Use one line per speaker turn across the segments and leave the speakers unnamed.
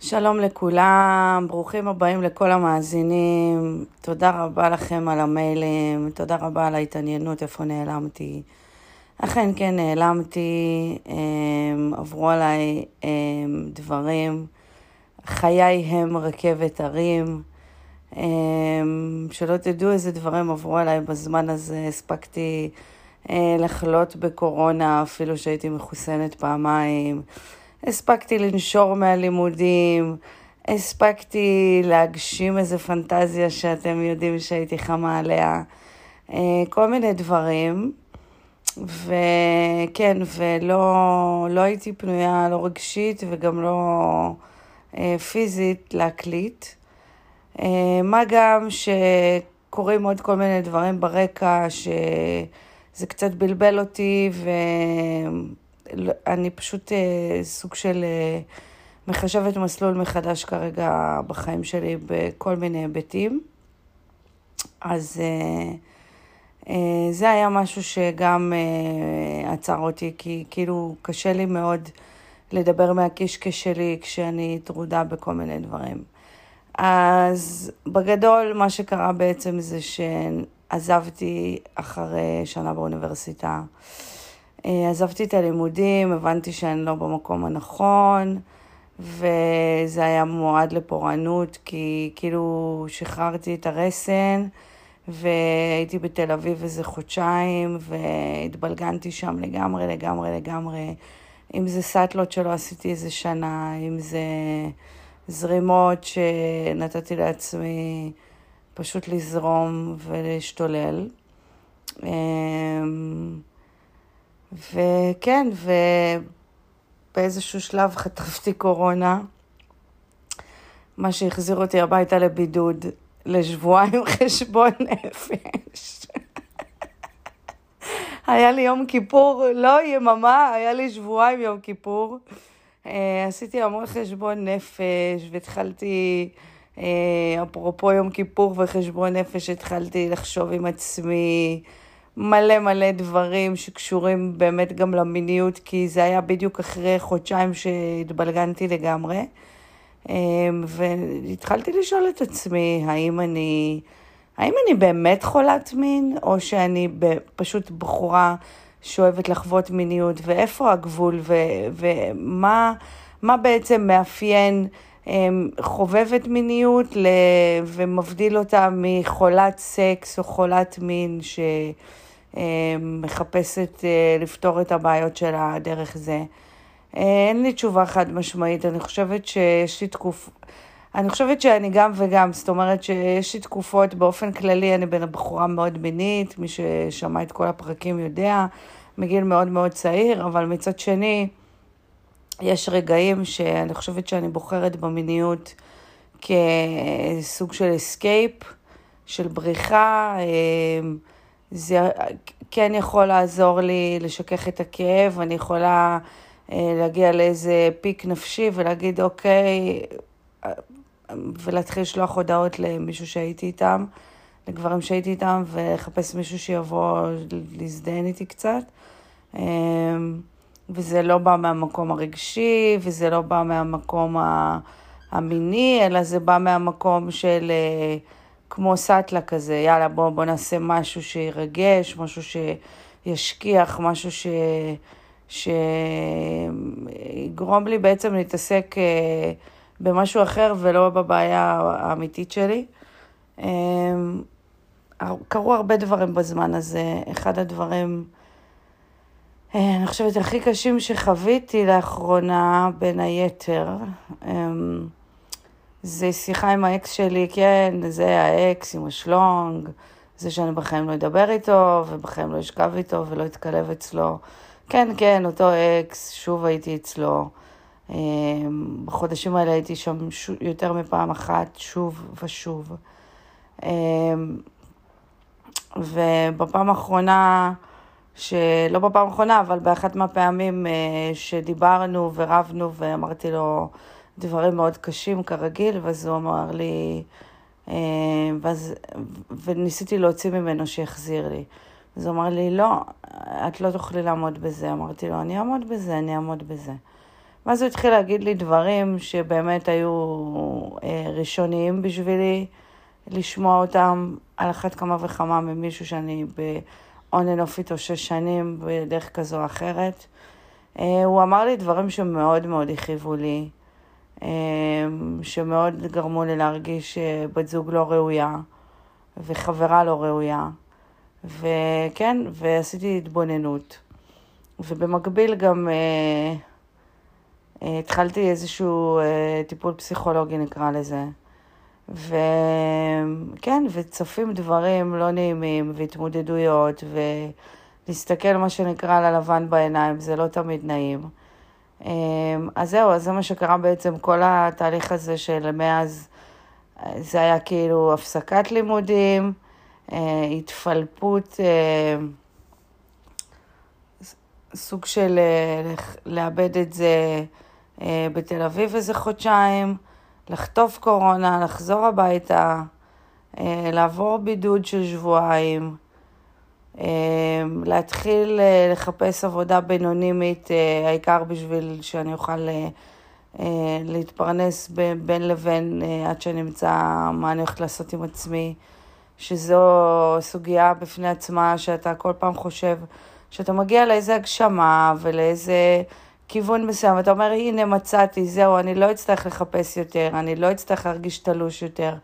שלום לכולם, ברוכים הבאים לכל המאזינים. תודה רבה לכם על המיילים, תודה רבה על ההתעניינות, איפה נעלמתי. אכן כן נעלמתי, אמ, עברו עליי אמ, דברים, חיי הם רכבת הרים. אמ, שלא תדעו איזה דברים עברו עליי בזמן הזה, הספקתי אה, לחלות בקורונה, אפילו שהייתי מחוסנת פעמיים. הספקתי לנשור מהלימודים, הספקתי להגשים איזה פנטזיה שאתם יודעים שהייתי חמה עליה, אה, כל מיני דברים. וכן, ולא לא הייתי פנויה, לא רגשית וגם לא אה, פיזית להקליט. אה, מה גם שקורים עוד כל מיני דברים ברקע, שזה קצת בלבל אותי, ואני פשוט אה, סוג של אה, מחשבת מסלול מחדש כרגע בחיים שלי בכל מיני היבטים. אז זה היה משהו שגם עצר אותי, כי כאילו קשה לי מאוד לדבר מהקישקע שלי כשאני טרודה בכל מיני דברים. אז בגדול מה שקרה בעצם זה שעזבתי אחרי שנה באוניברסיטה. אה, עזבתי את הלימודים, הבנתי שאני לא במקום הנכון, וזה היה מועד לפורענות, כי כאילו שחררתי את הרסן, והייתי בתל אביב איזה חודשיים, והתבלגנתי שם לגמרי, לגמרי, לגמרי. אם זה סאטלות שלא עשיתי איזה שנה, אם זה... זרימות שנתתי לעצמי פשוט לזרום ולהשתולל. אמ, וכן, ובאיזשהו שלב חטפתי קורונה, מה שהחזיר אותי הביתה לבידוד לשבועיים חשבון נפש. היה לי יום כיפור, לא יממה, היה לי שבועיים יום כיפור. אה, עשיתי המון חשבון נפש, והתחלתי, אה, אפרופו יום כיפור וחשבון נפש, התחלתי לחשוב עם עצמי מלא מלא דברים שקשורים באמת גם למיניות, כי זה היה בדיוק אחרי חודשיים שהתבלגנתי לגמרי. אה, והתחלתי לשאול את עצמי, האם אני, האם אני באמת חולת מין, או שאני פשוט בחורה שאוהבת לחוות מיניות, ואיפה הגבול, ו, ומה מה בעצם מאפיין um, חובבת מיניות ל, ומבדיל אותה מחולת סקס או חולת מין שמחפשת um, uh, לפתור את הבעיות שלה דרך זה. Uh, אין לי תשובה חד משמעית, אני חושבת שיש לי תקופ... אני חושבת שאני גם וגם, זאת אומרת שיש לי תקופות, באופן כללי אני בין בחורה מאוד מינית, מי ששמע את כל הפרקים יודע, מגיל מאוד מאוד צעיר, אבל מצד שני, יש רגעים שאני חושבת שאני בוחרת במיניות כסוג של אסקייפ, של בריחה. אמ, זה כן יכול לעזור לי לשכך את הכאב, אני יכולה אה, להגיע לאיזה פיק נפשי ולהגיד, אוקיי, ולהתחיל לשלוח הודעות למישהו שהייתי איתם, לגברים שהייתי איתם, ולחפש מישהו שיבוא להזדהן איתי קצת. אמ, וזה לא בא מהמקום הרגשי, וזה לא בא מהמקום המיני, אלא זה בא מהמקום של אה, כמו סאטלה כזה, יאללה בוא, בוא נעשה משהו שירגש, משהו שישכיח, משהו ש... שיגרום לי בעצם להתעסק אה, במשהו אחר ולא בבעיה האמיתית שלי. אמ, קרו הרבה דברים בזמן הזה. אחד הדברים... אה, אני חושבת הכי קשים שחוויתי לאחרונה, בין היתר, אמ, זה שיחה עם האקס שלי, כן, זה האקס עם השלונג, זה שאני בחיים לא אדבר איתו, ובחיים לא אשכב איתו ולא אתקלב אצלו. כן, כן, אותו אקס, שוב הייתי אצלו. אמ, בחודשים האלה הייתי שם יותר מפעם אחת, שוב ושוב. אמ, ובפעם האחרונה... שלא בפעם האחרונה, אבל באחת מהפעמים אה, שדיברנו ורבנו ואמרתי לו דברים מאוד קשים כרגיל, ואז הוא אמר לי, ואז, וניסיתי להוציא ממנו שיחזיר לי. אז הוא אמר לי, לא, את לא תוכלי לעמוד בזה. אמרתי לו, אני אעמוד בזה, אני אעמוד בזה. ואז הוא התחיל להגיד לי דברים שבאמת היו אה, ראשוניים בשבילי לשמוע אותם על אחת כמה וכמה ממישהו שאני ב-on and off איתו שש שנים בדרך כזו או אחרת. אה, הוא אמר לי דברים שמאוד מאוד הכאיבו לי, אה, שמאוד גרמו לי להרגיש בת זוג לא ראויה וחברה לא ראויה. וכן, ועשיתי התבוננות. ובמקביל גם אה, אה, התחלתי איזשהו אה, טיפול פסיכולוגי נקרא לזה. וכן, וצפים דברים לא נעימים והתמודדויות ולהסתכל מה שנקרא על הלבן בעיניים, זה לא תמיד נעים. אה, אז זהו, אז זה מה שקרה בעצם כל התהליך הזה של מאז, אה, זה היה כאילו הפסקת לימודים, אה, התפלפות, אה, סוג של אה, לאבד את זה בתל אביב איזה חודשיים, לחטוף קורונה, לחזור הביתה, לעבור בידוד של שבועיים, להתחיל לחפש עבודה בינונימית, העיקר בשביל שאני אוכל להתפרנס בין לבין עד שנמצא מה אני הולכת לעשות עם עצמי. שזו סוגיה בפני עצמה, שאתה כל פעם חושב שאתה מגיע לאיזה הגשמה ולאיזה כיוון מסוים, ואתה אומר, הנה מצאתי, זהו, אני לא אצטרך לחפש יותר, אני לא אצטרך להרגיש תלוש יותר.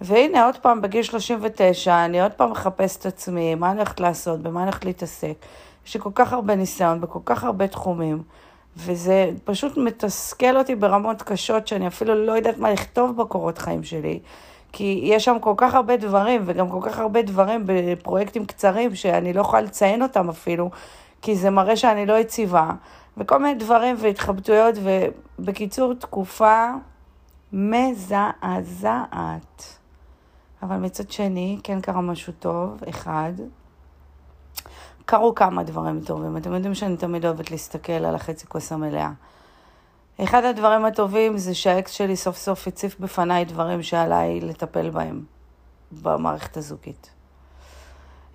והנה, עוד פעם, בגיל 39, אני עוד פעם מחפש את עצמי, מה אני הולכת לעשות, במה אני הולכת להתעסק. יש לי כל כך הרבה ניסיון בכל כך הרבה תחומים, וזה פשוט מתסכל אותי ברמות קשות, שאני אפילו לא יודעת מה לכתוב בקורות חיים שלי. כי יש שם כל כך הרבה דברים, וגם כל כך הרבה דברים בפרויקטים קצרים, שאני לא יכולה לציין אותם אפילו, כי זה מראה שאני לא יציבה, וכל מיני דברים והתחבטויות, ובקיצור, תקופה מזעזעת. אבל מצד שני, כן קרה משהו טוב, אחד. קרו כמה דברים טובים. אתם יודעים שאני תמיד אוהבת להסתכל על החצי כוס המלאה. אחד הדברים הטובים זה שהאקס שלי סוף סוף הציף בפניי דברים שעליי לטפל בהם במערכת הזוגית.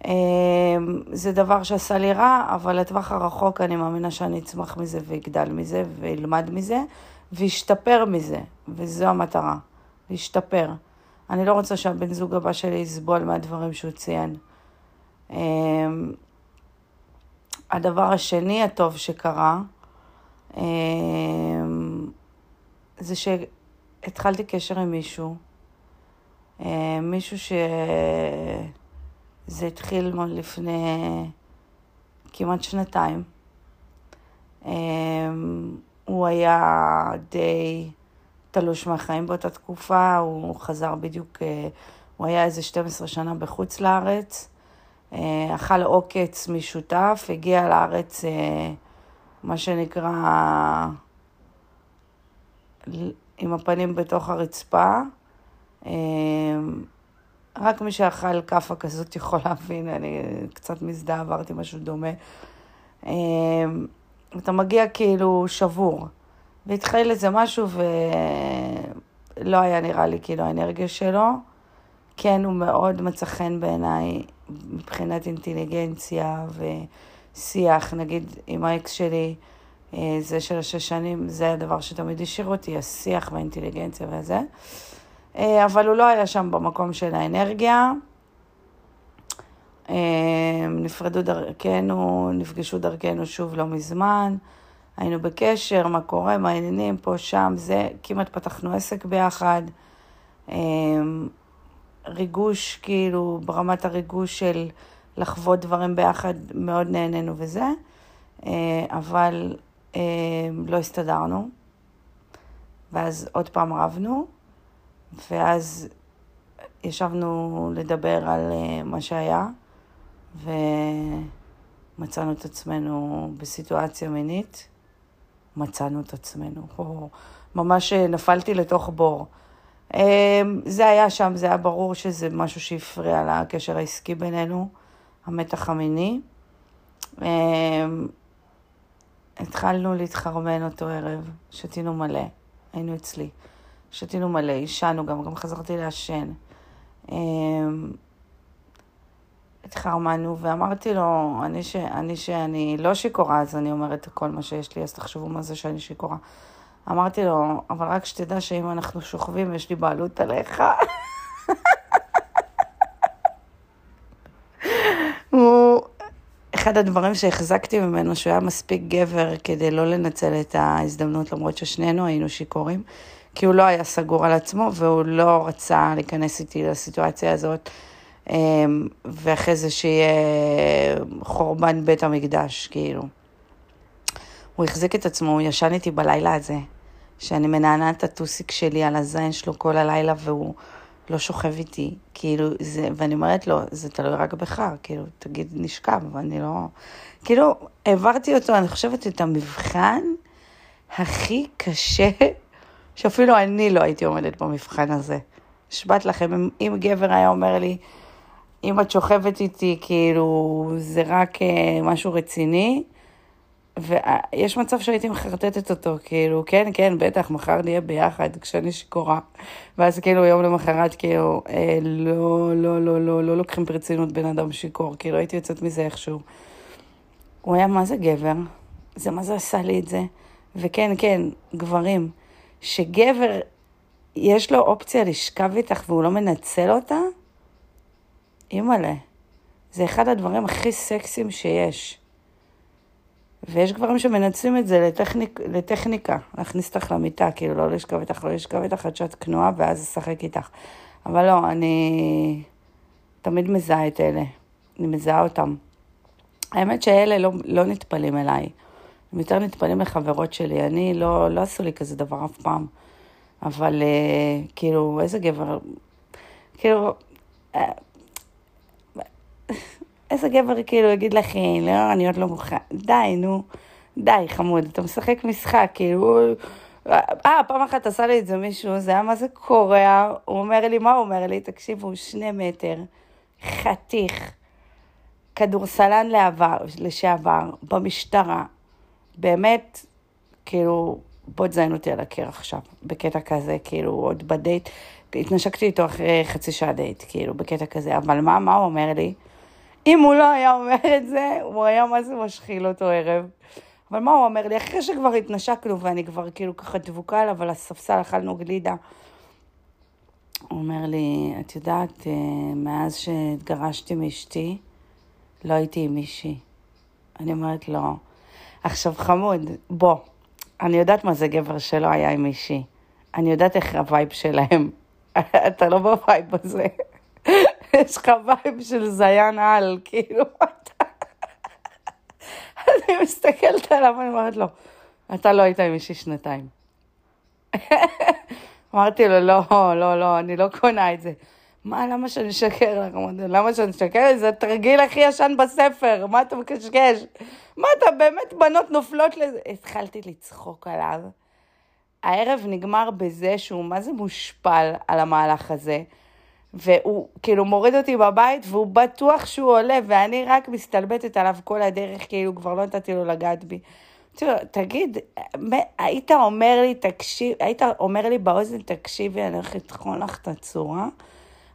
אמ, זה דבר שעשה לי רע, אבל לטווח הרחוק אני מאמינה שאני אצמח מזה ואגדל מזה ואלמד מזה ואשתפר מזה, וזו המטרה, להשתפר. אני לא רוצה שהבן זוג הבא שלי יסבול מהדברים שהוא ציין. אמ, הדבר השני הטוב שקרה, אמ, זה שהתחלתי קשר עם מישהו, מישהו שזה התחיל לפני כמעט שנתיים. אמ, הוא היה די תלוש מהחיים באותה תקופה, הוא חזר בדיוק, אה, הוא היה איזה 12 שנה בחוץ לארץ, אה, אכל עוקץ משותף, הגיע לארץ אה, מה שנקרא, עם הפנים בתוך הרצפה. רק מי שאכל כאפה כזאת יכול להבין, אני קצת מזדהה, עברתי משהו דומה. אמ, אתה מגיע כאילו שבור, והתחיל איזה משהו ולא היה נראה לי כאילו האנרגיה שלו. כן, הוא מאוד מצא חן בעיניי מבחינת אינטליגנציה ו... שיח, נגיד עם האקס שלי, אה, זה של השש שנים, זה הדבר שתמיד השאיר אותי, השיח והאינטליגנציה וזה. אה, אבל הוא לא היה שם במקום של האנרגיה. אה, נפרדו דרכנו, נפגשו דרכנו שוב לא מזמן. היינו בקשר, מה קורה, מה העניינים, פה, שם, זה, כמעט פתחנו עסק ביחד. ריגוש, כאילו, ברמת הריגוש של לחוות דברים ביחד, מאוד נהנינו וזה, אה, אבל אה, לא הסתדרנו, ואז עוד פעם רבנו, ואז ישבנו לדבר על אה, מה שהיה, ומצאנו את עצמנו בסיטואציה מינית. מצאנו את עצמנו, או ממש נפלתי לתוך בור. זה היה שם, זה היה ברור שזה משהו שהפריע לקשר העסקי בינינו. המתח המיני. התחלנו להתחרמן אותו ערב, שתינו מלא, היינו אצלי. שתינו מלא, עישנו גם, גם חזרתי לעשן. אמ, התחרמנו, ואמרתי לו, אני, ש, אני שאני לא שיכורה, אז אני אומרת כל מה שיש לי, אז תחשבו מה זה שאני שיכורה. אמרתי לו, אבל רק שתדע שאם אנחנו שוכבים, יש לי בעלות עליך. הוא אחד הדברים שהחזקתי ממנו, שהוא היה מספיק גבר כדי לא לנצל את ההזדמנות, למרות ששנינו היינו שיכורים, כי הוא לא היה סגור על עצמו והוא לא רצה להיכנס איתי לסיטואציה הזאת. אמ, ואחרי זה שיהיה חורבן בית המקדש, כאילו. הוא החזיק את עצמו, הוא ישן איתי בלילה הזה, שאני מנענעת את הטוסיק שלי על הזין שלו כל הלילה והוא לא שוכב איתי, כאילו, זה, ואני אומרת לו, זה תלוי רק בך, כאילו, תגיד נשכב, ואני לא... כאילו, העברתי אותו, אני חושבת, את המבחן הכי קשה, שאפילו אני לא הייתי עומדת במבחן הזה. נשבעת לכם, אם, אם גבר היה אומר לי, אם את שוכבת איתי, כאילו, זה רק אה, משהו רציני, ויש מצב שהייתי מחרטטת אותו, כאילו, כן, כן, בטח, מחר נהיה ביחד כשאני שיכורה. ואז כאילו יום למחרת, כאילו, אה, לא, לא, לא, לא, לא לוקחים ברצינות בן אדם שיכור, כאילו, הייתי יוצאת מזה איכשהו. הוא היה מה זה גבר, זה מה זה עשה לי את זה. וכן, כן, גברים, שגבר, יש לו אופציה לשכב איתך והוא לא מנצל אותה, אימא'לה, זה אחד הדברים הכי סקסיים שיש. ויש גברים שמנצלים את זה לטכניק, לטכניקה, להכניס אותך למיטה, כאילו לא לשכב איתך, לא לשכב איתך עד שאת כנועה ואז לשחק איתך. אבל לא, אני תמיד מזהה את אלה, אני מזהה אותם. האמת שאלה לא, לא נטפלים אליי, הם יותר נטפלים לחברות שלי, אני לא, לא עשו לי כזה דבר אף פעם. אבל uh, כאילו, איזה גבר, כאילו, uh, איזה גבר כאילו יגיד לך, לא, אני עוד לא מוכן, די, נו, די, חמוד, אתה משחק משחק, כאילו, אה, פעם אחת עשה לי את זה מישהו, זה היה מה זה קורע, הוא אומר לי, מה הוא אומר לי? תקשיבו, שני מטר, חתיך, כדורסלן לעבר, לשעבר, במשטרה, באמת, כאילו, בוא תזיין אותי על הקיר עכשיו, בקטע כזה, כאילו, עוד בדייט, התנשקתי איתו אחרי חצי שעה דייט, כאילו, בקטע כזה, אבל מה, מה הוא אומר לי? אם הוא לא היה אומר את זה, הוא היה מה זה משחיל אותו ערב. אבל מה הוא אומר לי? אחרי שכבר התנשקנו ואני כבר כאילו ככה דבוקה עליו על הספסל, אכלנו גלידה. הוא אומר לי, את יודעת, אה, מאז שהתגרשתי מאשתי, לא הייתי עם מישהי. אני אומרת לו, עכשיו חמוד, בוא, אני יודעת מה זה גבר שלא היה עם מישהי. אני יודעת איך ה vibe שלהם. אתה לא ב vibe הזה. יש לך vibe של זיין על, כאילו, אתה... אני מסתכלת עליו ואני אומרת לו, אתה לא היית עם מישהי שנתיים. אמרתי לו, לא, לא, לא, אני לא קונה את זה. מה, למה שאני אשקר לך? למה שאני אשקר? זה התרגיל הכי ישן בספר, מה אתה מקשקש? מה אתה, באמת בנות נופלות לזה? התחלתי לצחוק עליו. הערב נגמר בזה שהוא מה זה מושפל על המהלך הזה. והוא כאילו מוריד אותי בבית, והוא בטוח שהוא עולה, ואני רק מסתלבטת עליו כל הדרך, כאילו כבר לא נתתי לו לגעת בי. תגיד, היית אומר לי, תקשיב, היית אומר לי באוזן, תקשיבי, אני הולכת לטחון לך את הצורה?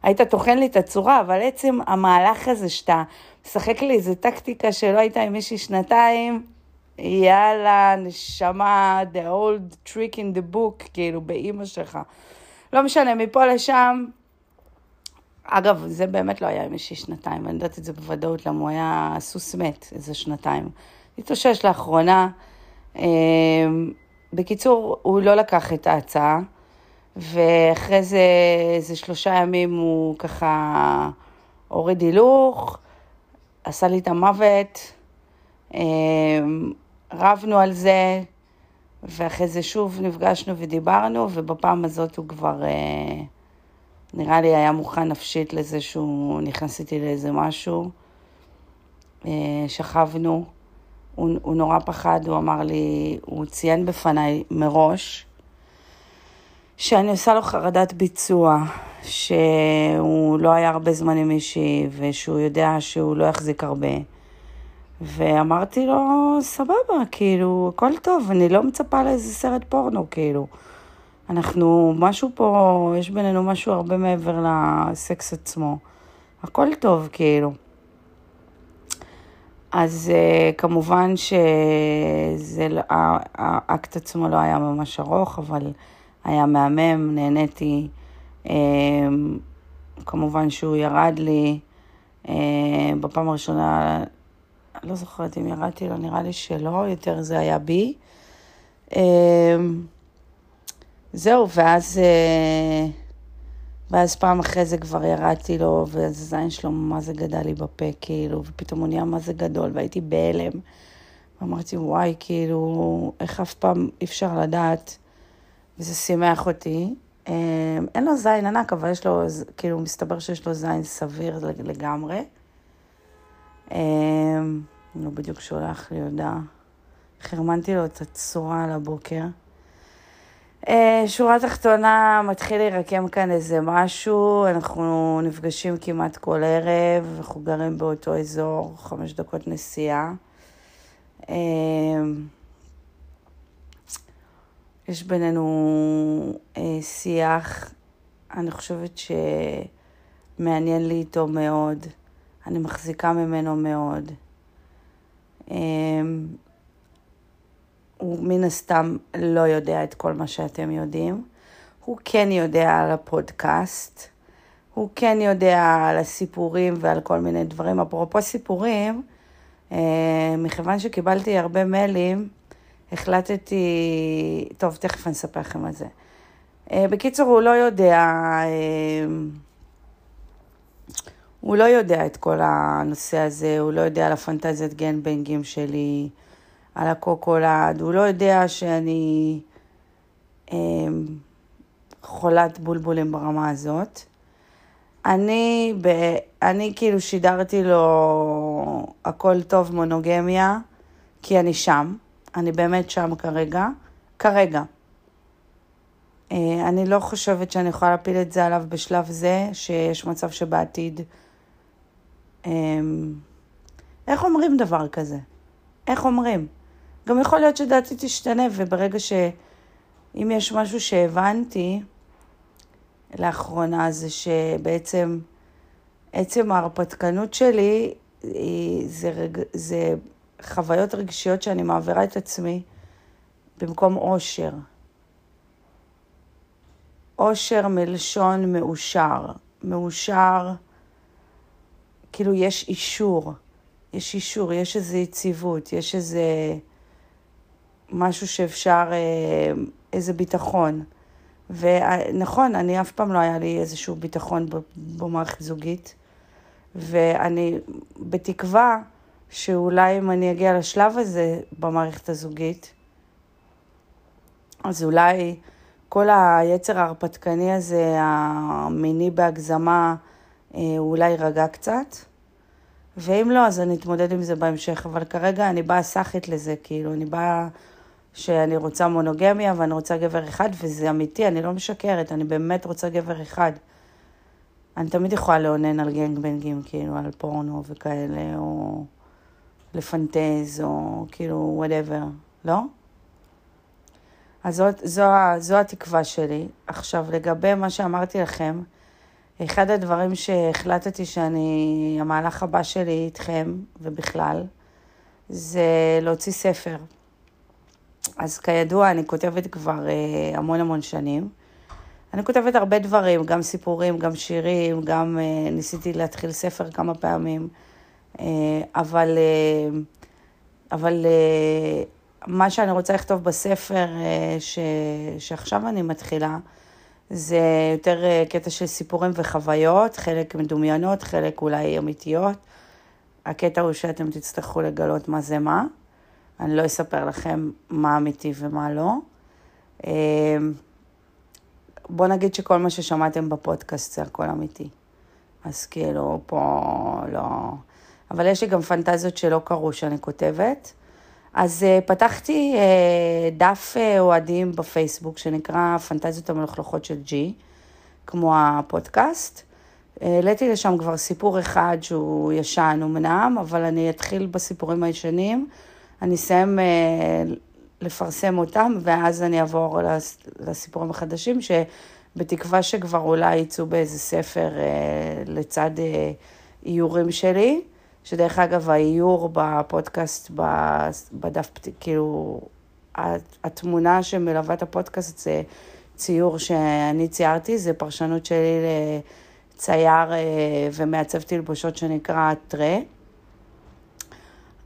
היית טוחן לי את הצורה, אבל עצם המהלך הזה שאתה משחק לי איזה טקטיקה שלא הייתה עם מישהי שנתיים, יאללה, נשמה, the old trick in the book, כאילו, באימא שלך. לא משנה, מפה לשם, אגב, זה באמת לא היה עם אישי שנתיים, אני יודעת את זה בוודאות, למה הוא היה סוס מת איזה שנתיים. התאושש לאחרונה. אמ, בקיצור, הוא לא לקח את ההצעה, ואחרי זה, איזה שלושה ימים הוא ככה הוריד הילוך, עשה לי את המוות, אמ, רבנו על זה, ואחרי זה שוב נפגשנו ודיברנו, ובפעם הזאת הוא כבר... אה, נראה לי היה מוכן נפשית לזה שהוא נכנס איתי לאיזה משהו. אה, שכבנו, הוא, הוא נורא פחד, הוא אמר לי, הוא ציין בפניי מראש שאני עושה לו חרדת ביצוע, שהוא לא היה הרבה זמן עם מישהי ושהוא יודע שהוא לא יחזיק הרבה. ואמרתי לו, סבבה, כאילו, הכל טוב, אני לא מצפה לאיזה סרט פורנו, כאילו. אנחנו, משהו פה, יש בינינו משהו הרבה מעבר לסקס עצמו. הכל טוב, כאילו. אז uh, כמובן שהאקט עצמו לא היה ממש ארוך, אבל היה מהמם, נהניתי. Uh, כמובן שהוא ירד לי uh, בפעם הראשונה, לא זוכרת אם ירדתי לו, נראה לי שלא, יותר זה היה בי. Uh, זהו, ואז, אה, ואז פעם אחרי זה כבר ירדתי לו, והזין שלו מה זה גדל לי בפה, כאילו, ופתאום הוא נהיה מה זה גדול, והייתי בהלם. ואמרתי, וואי, כאילו, איך אף פעם אי אפשר לדעת, וזה שימח אותי. אה, אין לו זין ענק, אבל יש לו, כאילו, מסתבר שיש לו זין סביר לגמרי. אה, הוא בדיוק שולח לי הודעה. חרמנתי לו את הצורה על הבוקר. אה, שורה תחתונה, מתחיל להירקם כאן איזה משהו, אנחנו נפגשים כמעט כל ערב, אנחנו גרים באותו אזור, חמש דקות נסיעה. אה, יש בינינו אה, שיח, אני חושבת שמעניין לי איתו מאוד, אני מחזיקה ממנו מאוד. הוא מן הסתם לא יודע את כל מה שאתם יודעים. הוא כן יודע על הפודקאסט, הוא כן יודע על הסיפורים ועל כל מיני דברים. אפרופו סיפורים, אה, מכיוון שקיבלתי הרבה מיילים, החלטתי, טוב, תכף אני אספר לכם על זה. אה, בקיצור, הוא לא יודע, אה, הוא לא יודע את כל הנושא הזה, הוא לא יודע על הפנטזיית גנבנגים שלי. על הקוקולד, הוא לא יודע שאני אה, חולת בולבולים ברמה הזאת. אני, ב, אני כאילו שידרתי לו הכל טוב מונוגמיה, כי אני שם, אני באמת שם כרגע, כרגע. אה, אני לא חושבת שאני יכולה להפיל את זה עליו בשלב זה, שיש מצב שבעתיד... אה, איך אומרים דבר כזה? איך אומרים? גם יכול להיות שדעתי תשתנה, וברגע ש... אם יש משהו שהבנתי לאחרונה, זה שבעצם עצם ההרפתקנות שלי זה, רג... זה חוויות רגשיות שאני מעבירה את עצמי במקום אושר. אושר מלשון מאושר. מאושר, כאילו יש אישור. יש אישור, יש איזו יציבות, יש איזה... משהו שאפשר, אה, איזה ביטחון. ונכון, אני אף פעם לא היה לי איזשהו ביטחון במערכת זוגית, ואני בתקווה שאולי אם אני אגיע לשלב הזה במערכת הזוגית, אז אולי כל היצר ההרפתקני הזה, המיני בהגזמה, אה, אולי יירגע קצת. ואם לא, אז אני אתמודד עם זה בהמשך. אבל כרגע אני באה סאחית לזה, כאילו, אני באה שאני רוצה מונוגמיה ואני רוצה גבר אחד, וזה אמיתי, אני לא משקרת, אני באמת רוצה גבר אחד. אני תמיד יכולה לאונן על גנגבנגים, כאילו, על פורנו וכאלה, או לפנטז, או כאילו, וואטאבר, לא? אז זאת, זו, זו התקווה שלי. עכשיו, לגבי מה שאמרתי לכם, אחד הדברים שהחלטתי שאני, המהלך הבא שלי איתכם, ובכלל, זה להוציא ספר. אז כידוע, אני כותבת כבר אה, המון המון שנים. אני כותבת הרבה דברים, גם סיפורים, גם שירים, גם אה, ניסיתי להתחיל ספר כמה פעמים, אבל, אה, אבל אה, מה שאני רוצה לכתוב בספר אה, ש, שעכשיו אני מתחילה, זה יותר אה, קטע של סיפורים וחוויות, חלק מדומיינות, חלק אולי אמיתיות. הקטע הוא שאתם תצטרכו לגלות מה זה מה. אני לא אספר לכם מה אמיתי ומה לא. בוא נגיד שכל מה ששמעתם בפודקאסט זה הכל אמיתי. אז כאילו, פה לא... אבל יש לי גם פנטזיות שלא קרו שאני כותבת. אז uh, פתחתי uh, דף uh, אוהדים בפייסבוק שנקרא פנטזיות המלוכלכות של ג'י, כמו הפודקאסט. העליתי לשם כבר סיפור אחד שהוא ישן אמנם, אבל אני אתחיל בסיפורים הישנים. אני אסיים אה, לפרסם אותם, ואז אני אעבור לסיפורים החדשים, שבתקווה שכבר אולי יצאו באיזה ספר אה, לצד אה, איורים שלי, שדרך אגב, האיור בפודקאסט, בדף, כאילו, התמונה שמלווה את הפודקאסט זה ציור שאני ציירתי, זה פרשנות שלי לצייר אה, ומעצב תלבושות שנקרא טרה.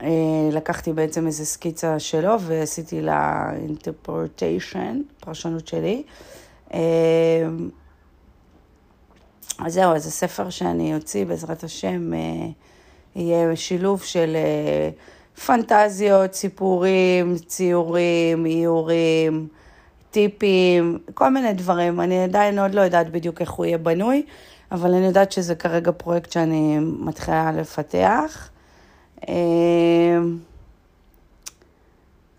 אה, לקחתי בעצם איזה סקיצה שלו ועשיתי לה אינטרפורטיישן, פרשנות שלי. אה, אז זהו, אז הספר שאני אוציא, בעזרת השם, יהיה שילוב של פנטזיות, סיפורים, ציורים, איורים, טיפים, כל מיני דברים. אני עדיין עוד לא יודעת בדיוק איך הוא יהיה בנוי, אבל אני יודעת שזה כרגע פרויקט שאני מתחילה לפתח. אמ,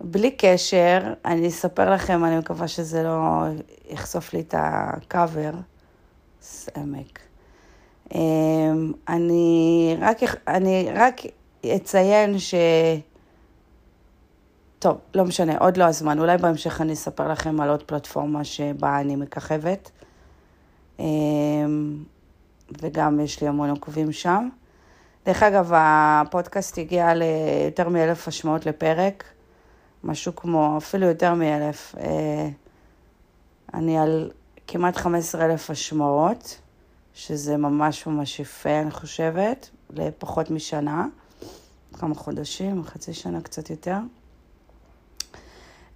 בלי קשר, אני אספר לכם, אני מקווה שזה לא יחשוף לי את הקאבר. סעמק. אמ, אני רק, אני רק אציין ש... טוב, לא משנה, עוד לא הזמן. אולי בהמשך אני אספר לכם על עוד פלטפורמה שבה אני מככבת. אמ, וגם יש לי המון עוקבים שם. דרך אגב, הפודקאסט הגיע ליותר מאלף השמעות לפרק, משהו כמו, אפילו יותר מאלף. אה, אני על כמעט 15 אלף השמעות, שזה ממש ממש יפה, אני חושבת, לפחות משנה. כמה חודשים, חצי שנה קצת יותר.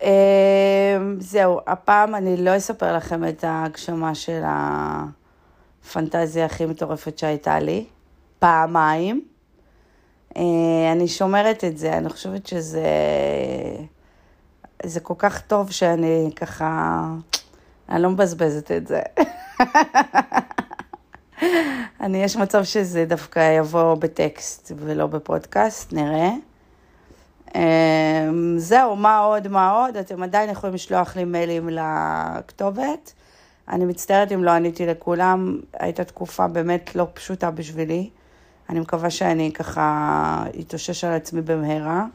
אה, זהו, הפעם אני לא אספר לכם את ההגשמה של הפנטזיה הכי מטורפת שהייתה לי. פעמיים. אה, אני שומרת את זה, אני חושבת שזה... זה כל כך טוב שאני ככה... אני לא מבזבזת את זה. אני, יש מצב שזה דווקא יבוא בטקסט ולא בפודקאסט, נראה. אמ, זהו, מה עוד, מה עוד? אתם עדיין יכולים לשלוח לי מיילים לכתובת. אני מצטערת אם לא עניתי לכולם, הייתה תקופה באמת לא פשוטה בשבילי. אני מקווה שאני ככה אתאושש על עצמי במהרה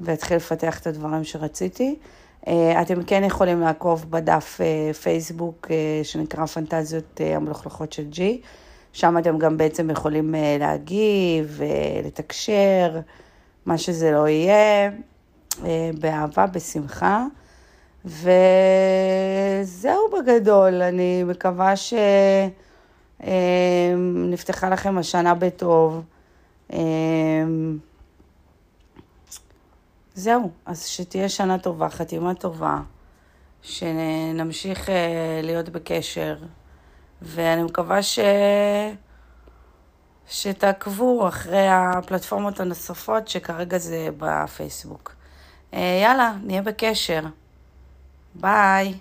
ואתחיל לפתח את הדברים שרציתי. אה, אתם כן יכולים לעקוב בדף אה, פייסבוק אה, שנקרא פנטזיות המלוכלכות של ג'י. שם אתם גם בעצם יכולים להגיב, לתקשר, מה שזה לא יהיה, באהבה, בשמחה. וזהו בגדול, אני מקווה שנפתחה לכם השנה בטוב. זהו, אז שתהיה שנה טובה, חתימה טובה, שנמשיך אה, להיות בקשר, ואני מקווה ש... שתעקבו אחרי הפלטפורמות הנוספות שכרגע זה בפייסבוק. אה, יאללה, נהיה בקשר. ביי.